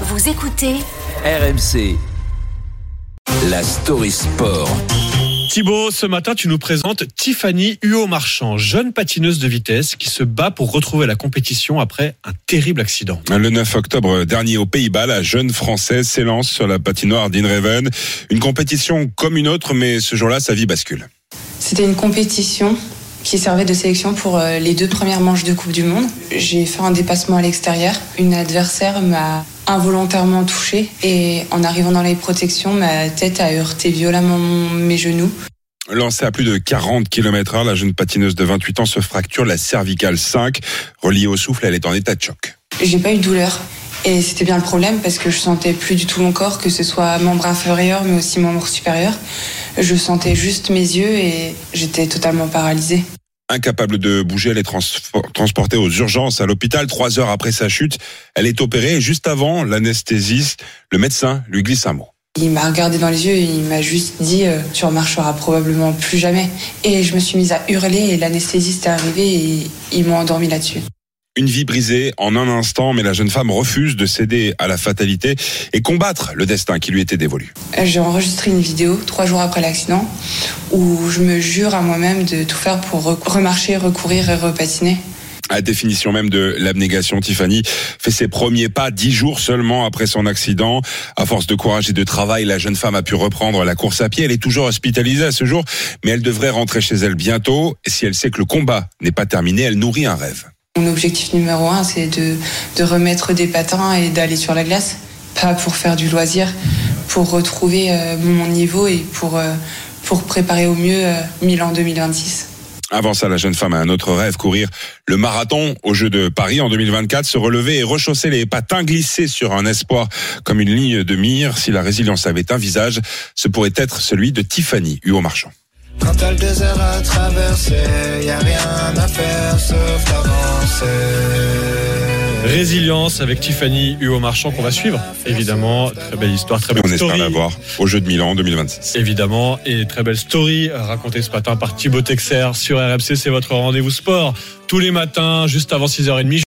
Vous écoutez RMC. La story sport. Thibaut, ce matin, tu nous présentes Tiffany Huot-Marchand, jeune patineuse de vitesse qui se bat pour retrouver la compétition après un terrible accident. Le 9 octobre dernier aux Pays-Bas, la jeune Française s'élance sur la patinoire d'Inreven. Une compétition comme une autre, mais ce jour-là, sa vie bascule. C'était une compétition qui servait de sélection pour euh, les deux premières manches de Coupe du Monde. J'ai fait un dépassement à l'extérieur. Une adversaire m'a involontairement touchée et en arrivant dans les protections, ma tête a heurté violemment mes genoux. Lancée à plus de 40 km heure, la jeune patineuse de 28 ans se fracture la cervicale 5. Reliée au souffle, elle est en état de choc. J'ai pas eu de douleur. Et c'était bien le problème parce que je sentais plus du tout mon corps, que ce soit membre inférieur mais aussi membre supérieur. Je sentais juste mes yeux et j'étais totalement paralysée. Incapable de bouger, elle est transportée aux urgences à l'hôpital. Trois heures après sa chute, elle est opérée et juste avant, l'anesthésiste, le médecin, lui glisse un mot. Il m'a regardé dans les yeux et il m'a juste dit euh, Tu remarcheras probablement plus jamais. Et je me suis mise à hurler et l'anesthésiste est arrivé et ils m'ont endormi là-dessus. Une vie brisée en un instant, mais la jeune femme refuse de céder à la fatalité et combattre le destin qui lui était dévolu. J'ai enregistré une vidéo trois jours après l'accident où je me jure à moi-même de tout faire pour remarcher, recourir et repatiner. À la définition même de l'abnégation, Tiffany fait ses premiers pas dix jours seulement après son accident. À force de courage et de travail, la jeune femme a pu reprendre la course à pied. Elle est toujours hospitalisée à ce jour, mais elle devrait rentrer chez elle bientôt. Si elle sait que le combat n'est pas terminé, elle nourrit un rêve. Mon objectif numéro un, c'est de, de remettre des patins et d'aller sur la glace. Pas pour faire du loisir, pour retrouver euh, mon niveau et pour, euh, pour préparer au mieux euh, Milan 2026. Avant ça, la jeune femme a un autre rêve, courir le marathon aux Jeux de Paris en 2024, se relever et rechausser les patins glissés sur un espoir comme une ligne de mire. Si la résilience avait un visage, ce pourrait être celui de Tiffany Huot-Marchand. Quand t'as le désert à traverser, y a rien à faire sauf. Résilience avec Tiffany Huot-Marchand qu'on va suivre, évidemment. Très belle histoire, très belle On story. espère la voir au Jeux de Milan en 2026. Évidemment, et très belle story racontée ce matin par Thibaut Texer sur RMC. C'est votre rendez-vous sport tous les matins, juste avant 6h30.